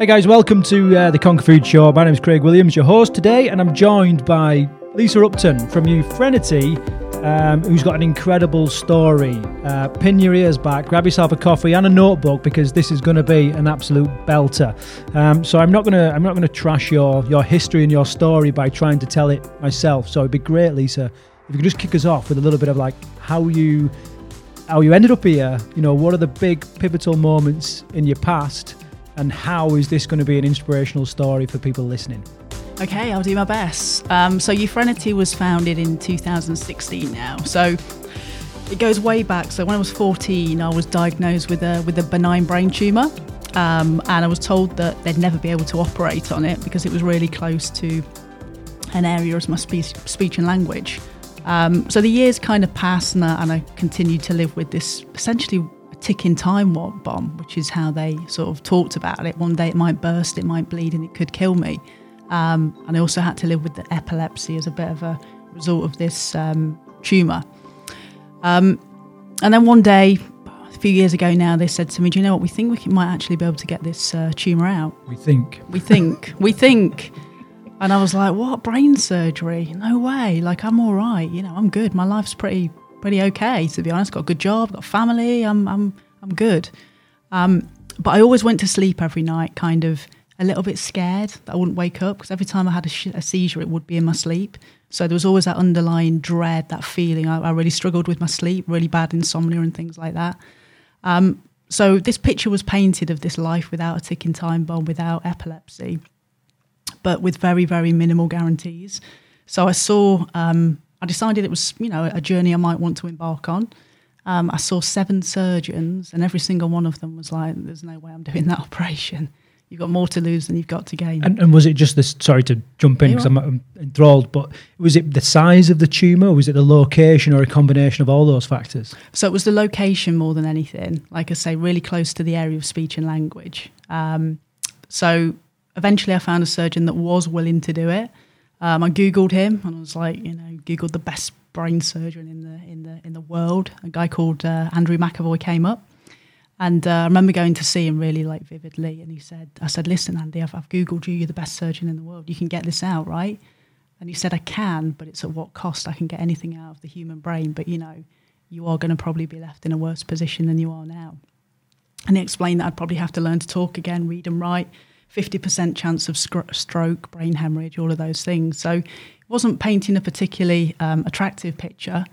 Hey guys, welcome to uh, the Conquer Food Show. My name is Craig Williams, your host today, and I'm joined by Lisa Upton from Euphrenity, um, who's got an incredible story. Uh, pin your ears back, grab yourself a coffee and a notebook because this is going to be an absolute belter. Um, so I'm not going to I'm not going to trash your your history and your story by trying to tell it myself. So it'd be great, Lisa, if you could just kick us off with a little bit of like how you how you ended up here. You know, what are the big pivotal moments in your past? And how is this going to be an inspirational story for people listening? Okay, I'll do my best. Um, so, Euphrenity was founded in 2016 now. So, it goes way back. So, when I was 14, I was diagnosed with a with a benign brain tumor, um, and I was told that they'd never be able to operate on it because it was really close to an area of my speech, speech and language. Um, so the years kind of passed, and I, and I continued to live with this essentially ticking time bomb, which is how they sort of talked about it. One day it might burst, it might bleed, and it could kill me. Um, and I also had to live with the epilepsy as a bit of a result of this um, tumour. Um, and then one day, a few years ago now, they said to me, "Do you know what? We think we might actually be able to get this uh, tumour out." We think. We think. we think. And I was like, "What brain surgery? No way! Like I'm all right. You know, I'm good. My life's pretty pretty okay, to be honest. Got a good job, got family. I'm I'm I'm good. Um, but I always went to sleep every night, kind of a little bit scared that I wouldn't wake up because every time I had a, sh- a, seizure, it would be in my sleep. So there was always that underlying dread, that feeling. I, I really struggled with my sleep, really bad insomnia and things like that. Um, so this picture was painted of this life without a ticking time bomb, without epilepsy, but with very, very minimal guarantees. So I saw um, I decided it was, you know, a journey I might want to embark on. Um, I saw seven surgeons, and every single one of them was like, "There's no way I'm doing that operation. You've got more to lose than you've got to gain." And, and was it just this? Sorry to jump in because I'm, I'm, enthralled, but was it the size of the tumor? Was it the location, or a combination of all those factors? So it was the location more than anything. Like I say, really close to the area of speech and language. Um, so eventually, I found a surgeon that was willing to do it. Um, I googled him and I was like, you know, googled the best brain surgeon in the in the in the world. A guy called uh, Andrew McAvoy came up, and uh, I remember going to see him really like vividly. And he said, "I said, listen, Andy, I've, I've googled you. You're the best surgeon in the world. You can get this out, right?" And he said, "I can, but it's at what cost? I can get anything out of the human brain, but you know, you are going to probably be left in a worse position than you are now." And he explained that I'd probably have to learn to talk again, read and write 50% chance of stroke, brain hemorrhage, all of those things. So it wasn't painting a particularly um, attractive picture.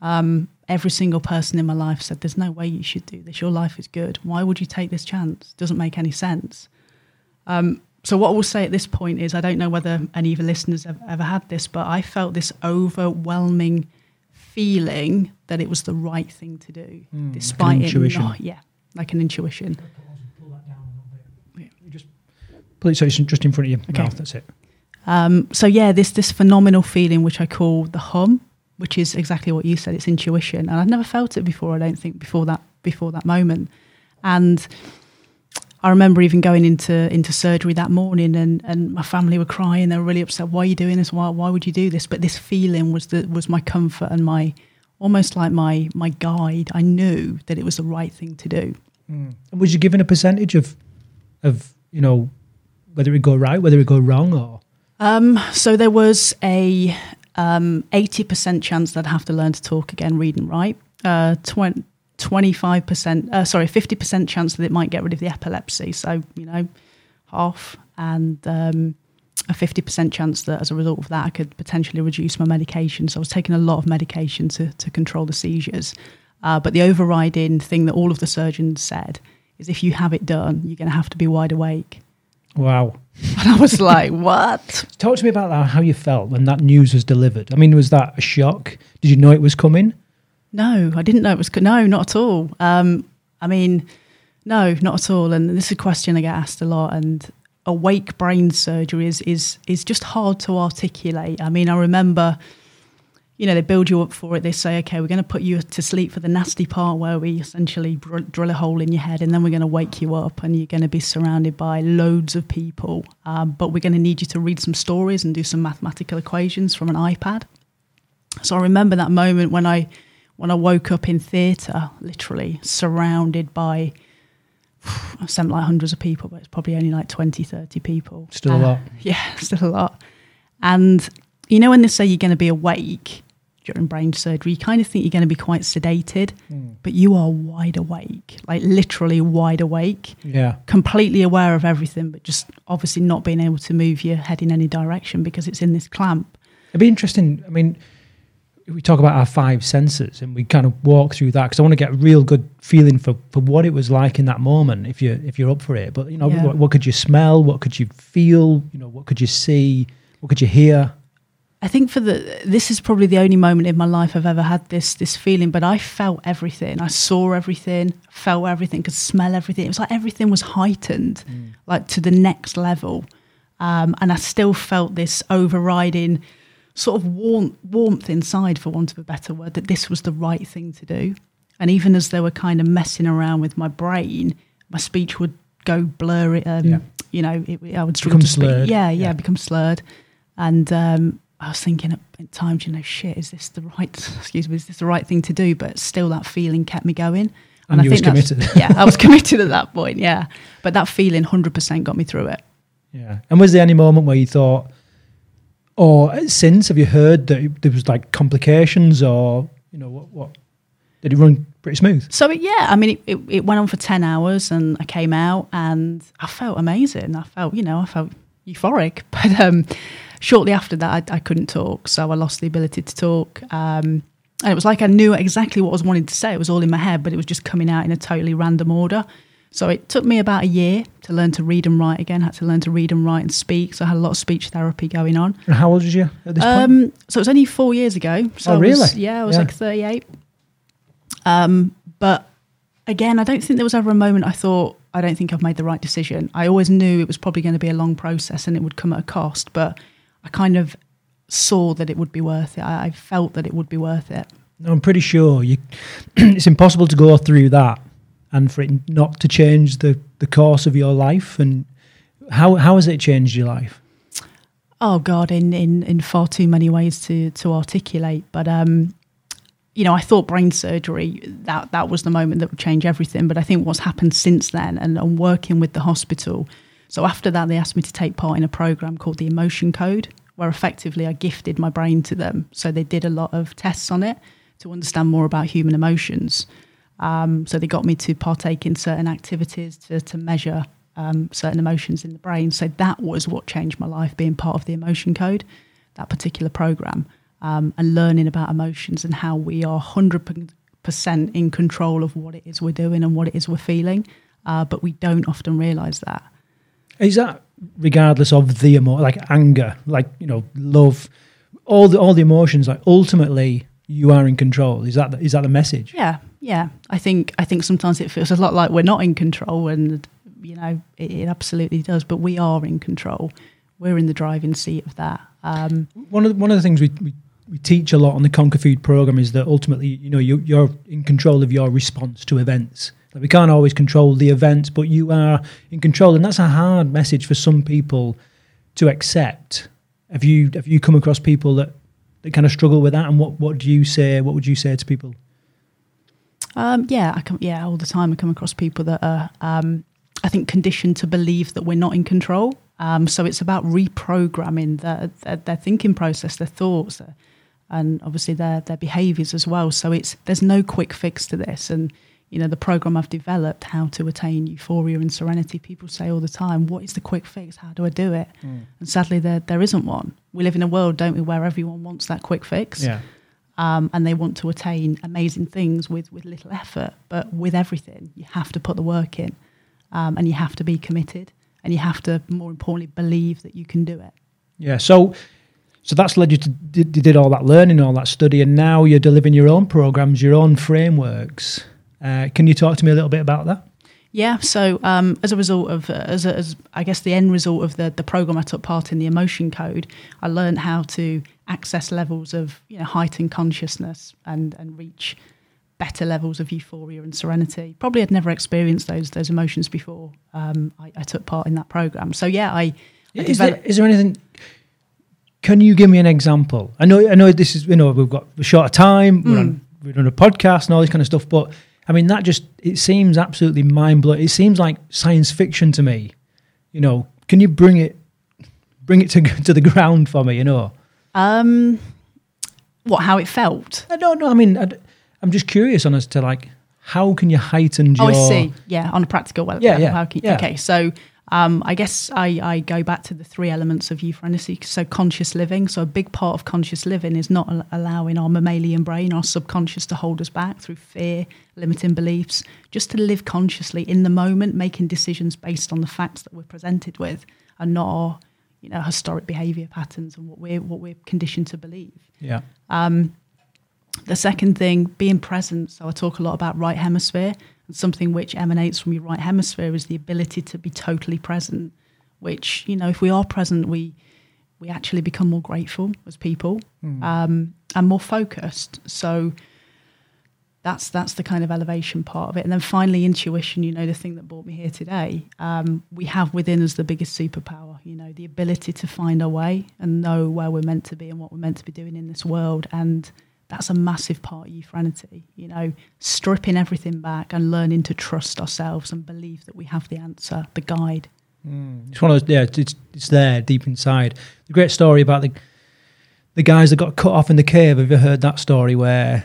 Um, every single person in my life said, There's no way you should do this. Your life is good. Why would you take this chance? Doesn't make any sense. Um, so, what I will say at this point is I don't know whether any of the listeners have ever had this, but I felt this overwhelming feeling that it was the right thing to do, mm, despite like it not, yeah, like an intuition. So it's just in front of your okay. mouth. That's it. Um, so yeah, this this phenomenal feeling which I call the hum, which is exactly what you said. It's intuition, and I'd never felt it before. I don't think before that before that moment, and. I remember even going into into surgery that morning, and, and my family were crying. They were really upset. Why are you doing this? Why why would you do this? But this feeling was the was my comfort and my almost like my my guide. I knew that it was the right thing to do. Mm. Was you given a percentage of of you know whether it go right, whether it go wrong, or? Um, so there was a um, 80% chance that I'd have to learn to talk again, read and write. Uh, 20, 25%, uh, sorry, 50% chance that it might get rid of the epilepsy. So, you know, half. And um, a 50% chance that as a result of that, I could potentially reduce my medication. So I was taking a lot of medication to, to control the seizures. Uh, but the overriding thing that all of the surgeons said is if you have it done, you're going to have to be wide awake. Wow. And I was like, what? Talk to me about that, how you felt when that news was delivered. I mean, was that a shock? Did you know it was coming? No, I didn't know it was. No, not at all. Um, I mean, no, not at all. And this is a question I get asked a lot. And awake brain surgery is is is just hard to articulate. I mean, I remember you know, they build you up for it. They say, okay, we're going to put you to sleep for the nasty part where we essentially drill a hole in your head and then we're going to wake you up and you're going to be surrounded by loads of people. Um, but we're going to need you to read some stories and do some mathematical equations from an iPad. So I remember that moment when I when I woke up in theatre, literally surrounded by I sent like hundreds of people, but it's probably only like 20, 30 people. Still a Uh, lot. Yeah, still a lot. And you know, when they say you're going to be awake during brain surgery, you kind of think you're going to be quite sedated, Hmm. but you are wide awake, like literally wide awake, Yeah. completely aware of everything, but just obviously not being able to move your head in any direction because it's in this clamp. It'd be interesting. I mean, we talk about our five senses and we kind of walk through that because I want to get a real good feeling for, for what it was like in that moment if you if you're up for it. But you know, Yeah. what, what could you smell? What could you feel? You know, what could you see? What could you hear? I think for the this is probably the only moment in my life I've ever had this this feeling, but I felt everything. I saw everything, felt everything, could smell everything. It was like everything was heightened, like to the next level. Um, and I still felt this overriding sort of warmth, warmth inside, for want of a better word, that this was the right thing to do. And even as they were kind of messing around with my brain, my speech would go blurry. Um, Yeah. You know, it, I would struggle Become to speak. slurred. Yeah, yeah, Yeah. become slurred. And um, I was thinking at at times, you know, shit, is this the right? Excuse me, is this the right thing to do? But still, that feeling kept me going. And you was that's- committed. yeah, I was committed at that point. Yeah, but that feeling, hundred percent, got me through it. Yeah. And was there any moment where you thought, or since have you heard that there was like complications or you know what what did it run pretty smooth? So it, yeah, I mean, it, it, it went on for ten hours, and I came out, and I felt amazing. I felt, you know, I felt euphoric. But um, shortly after that, I, I couldn't talk, so I lost the ability to talk. Um, and it was like I knew exactly what I was wanting to say. It was all in my head, but it was just coming out in a totally random order. So it took me about a year to learn to read and write again. I had to learn to read and write and speak. So I had a lot of speech therapy going on. And how old was you at this point? Um, so it was only four years ago. So Oh, I was- really? yeah, I was Yeah. like 38. Um, but again, I don't think there was ever a moment I thought, I don't think I've made the right decision. I always knew it was probably going to be a long process and it would come at a cost, but I kind of saw that it would be worth it. I, I felt that it would be worth it. No, I'm pretty sure you. it's impossible to go through that and for it not to change the, the course of your life. And how how has it changed your life? Oh God, in, in, in far too many ways to to articulate. But um, you know, I thought brain surgery that that was the moment that would change everything. But I think what's happened since then, and, and working with the hospital. So after that, they asked me to take part in a program called the Emotion Code, where effectively I gifted my brain to them. So they did a lot of tests on it to understand more about human emotions. Um, so they got me to partake in certain activities to, to measure um, certain emotions in the brain. So that was what changed my life, being part of the emotion code, that particular program, um, and learning about emotions and how we are 100% in control of what it is we're doing and what it is we're feeling. Uh, but we don't often realize that. Is that regardless of the emo like anger, like you know, love, all the all the emotions? Like ultimately, you are in control. Is that the, is that the message? Yeah, yeah. I think I think sometimes it feels a lot like we're not in control, and you know it, it absolutely does. But we are in control. We're in the driving seat of that. Um, One of the, one of the things we, we we teach a lot on the Conquer Food program is that ultimately, you know, you, you're in control of your response to events. Like we can't always control the events, but you are in control, and that's a hard message for some people to accept. Have you have you come across people that, that kind of struggle with that, and what, what do you say? What would you say to people? Um, yeah, I come, yeah, all the time I come across people that are, um, I think, conditioned to believe that we're not in control. Um, so it's about reprogramming their, their, their thinking process, their thoughts, their, and obviously their their behaviours as well. So it's there's no quick fix to this. And you know, the program I've developed, how to attain euphoria and serenity. People say all the time, "What is the quick fix? How do I do it?" And sadly, there there isn't one. We live in a world, don't we, where everyone wants that quick fix Yeah, um, and they want to attain amazing things with, with little effort. But with everything, you have to put the work in um, and you have to be committed and you have to, more importantly, believe that you can do it. yeah. So, so that's led you to you did all that learning, all that study, and now you're delivering your own programs, your own frameworks. Uh, can you talk to me a little bit about that? Yeah. So um, as a result of, uh, as, a, as I guess the end result of the the program I took part in, the Emotion Code, I learned how to access levels of you know heightened consciousness and and reach better levels of euphoria and serenity. Probably had never experienced those those emotions before. Um, I, I took part in that program. So yeah, I, I Is there, is there anything? Can you give me an example? I know, I know this is you know we've got a short time. We're on we're on a podcast and all this kind of stuff. But I mean, that just it seems absolutely mind blowing. It seems like science fiction to me. You know, can you bring it bring it to to the ground for me? You know, Um, what? How it felt? I don't know. I mean, I, am just curious on as to like how can you heighten your. Oh, I see. Yeah, on a practical level. Yeah, yeah, How can- yeah. Okay, so um, I guess I, I go back to the three elements of euphrenity. So conscious living. So a big part of conscious living is not al- allowing our mammalian brain, our subconscious, to hold us back through fear, limiting beliefs. Just to live consciously in the moment, making decisions based on the facts that we're presented with, and not our, you know, historic behaviour patterns and what we're what we're conditioned to believe. Yeah. The second thing, being present. So I talk a lot about right hemisphere, something which emanates from your right hemisphere is the ability to be totally present. Which you know, if we are present, we we actually become more grateful as people um, and more focused. So that's that's the kind of elevation part of it. And then finally, intuition. You know, the thing that brought me here today. Um, we have within us the biggest superpower. You know, the ability to find our way and know where we're meant to be and what we're meant to be doing in this world. And that's a massive part of euphrenity. You know, stripping everything back and learning to trust ourselves and believe that we have the answer, the guide. It's one of those. Yeah, it's it's there deep inside. The great story about the the guys that got cut off in the cave. Have you heard that story where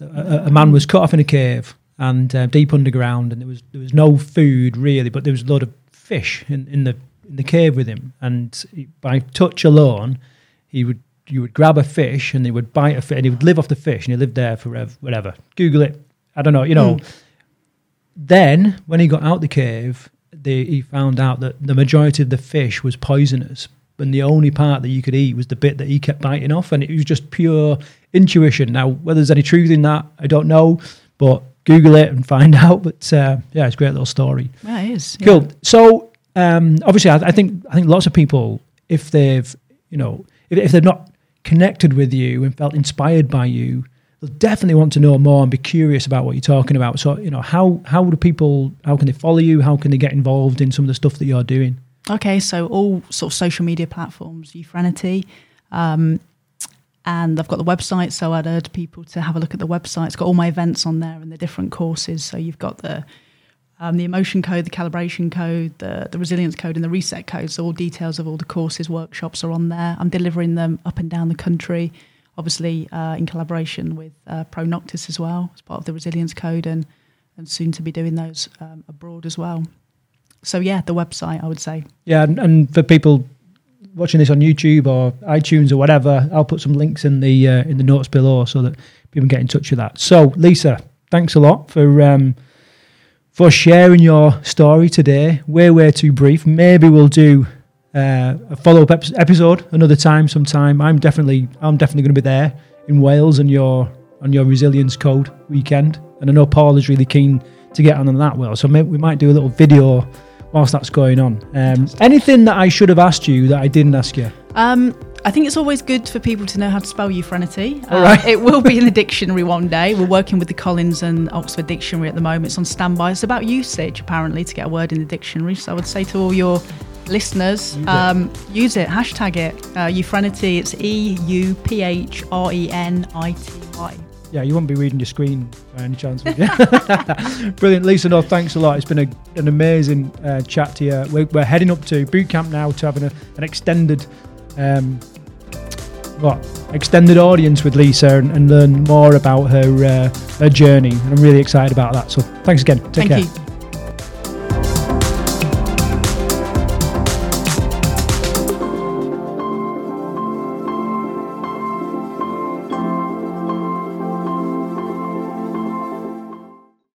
a, a- man was cut off in a cave and uh, deep underground, and there was there was no food really, but there was a lot of fish in, in the in the cave with him, and by touch alone, he would you would grab a fish and he would bite a fish and he would live off the fish and he lived there forever, whatever. Google it. I don't know, you know. Then, when he got out the cave, the, he found out that the majority of the fish was poisonous, and the only part that you could eat was the bit that he kept biting off, and it was just pure intuition. Now, whether there's any truth in that, I don't know, but Google it and find out. But uh, yeah, it's a great little story. Yeah, it is. yeah. Cool. So um, obviously, I, I think I think lots of people, if they've you know, if, if they've not connected with you and felt inspired by you, they'll definitely want to know more and be curious about what you're talking about. So you know, how how do people? How can they follow you? How can they get involved in some of the stuff that you're doing? Okay, so all sort of social media platforms, Euphrenity. Um, and I've got the website, so I'd urge people to have a look at the website. It's got all my events on there and the different courses. So you've got the um, the emotion code, the calibration code, the, the resilience code, and the reset code. So all details of all the courses, workshops are on there. I'm delivering them up and down the country, obviously uh, in collaboration with uh, Pro Noctis as well, as part of the resilience code, and and soon to be doing those um, abroad as well. So yeah, the website I would say. Yeah, and, and for people watching this on YouTube or iTunes or whatever, I'll put some links in the uh, in the notes below so that people can get in touch with that. So, Lisa, thanks a lot for um, for sharing your story today. We're way too brief. Maybe we'll do uh, a follow up ep- episode another time, sometime. I'm definitely I'm definitely going to be there in Wales on your on your resilience code weekend, and I know Paul is really keen to get on on that. Well, so maybe we might do a little video whilst that's going on. Um, anything that I should have asked you that I didn't ask you? Um, I think it's always good for people to know how to spell euphrenity. Uh, All right. it will be in the dictionary one day. We're working with the Collins and Oxford Dictionary at the moment. It's on standby. It's about usage, apparently, to get a word in the dictionary. So I would say to all your listeners, Use it. um, use it, hashtag it. Uh, euphrenity, it's E U P H R E N I T Y. Yeah, you won't be reading your screen by any chance. would you? Brilliant, Lisa. No, thanks a lot. It's been a, an amazing uh, chat to you. We're, we're heading up to boot camp now to having a, an extended, um, what extended audience with Lisa and, and learn more about her uh, her journey. And I'm really excited about that. So thanks again. Take Thank care. you.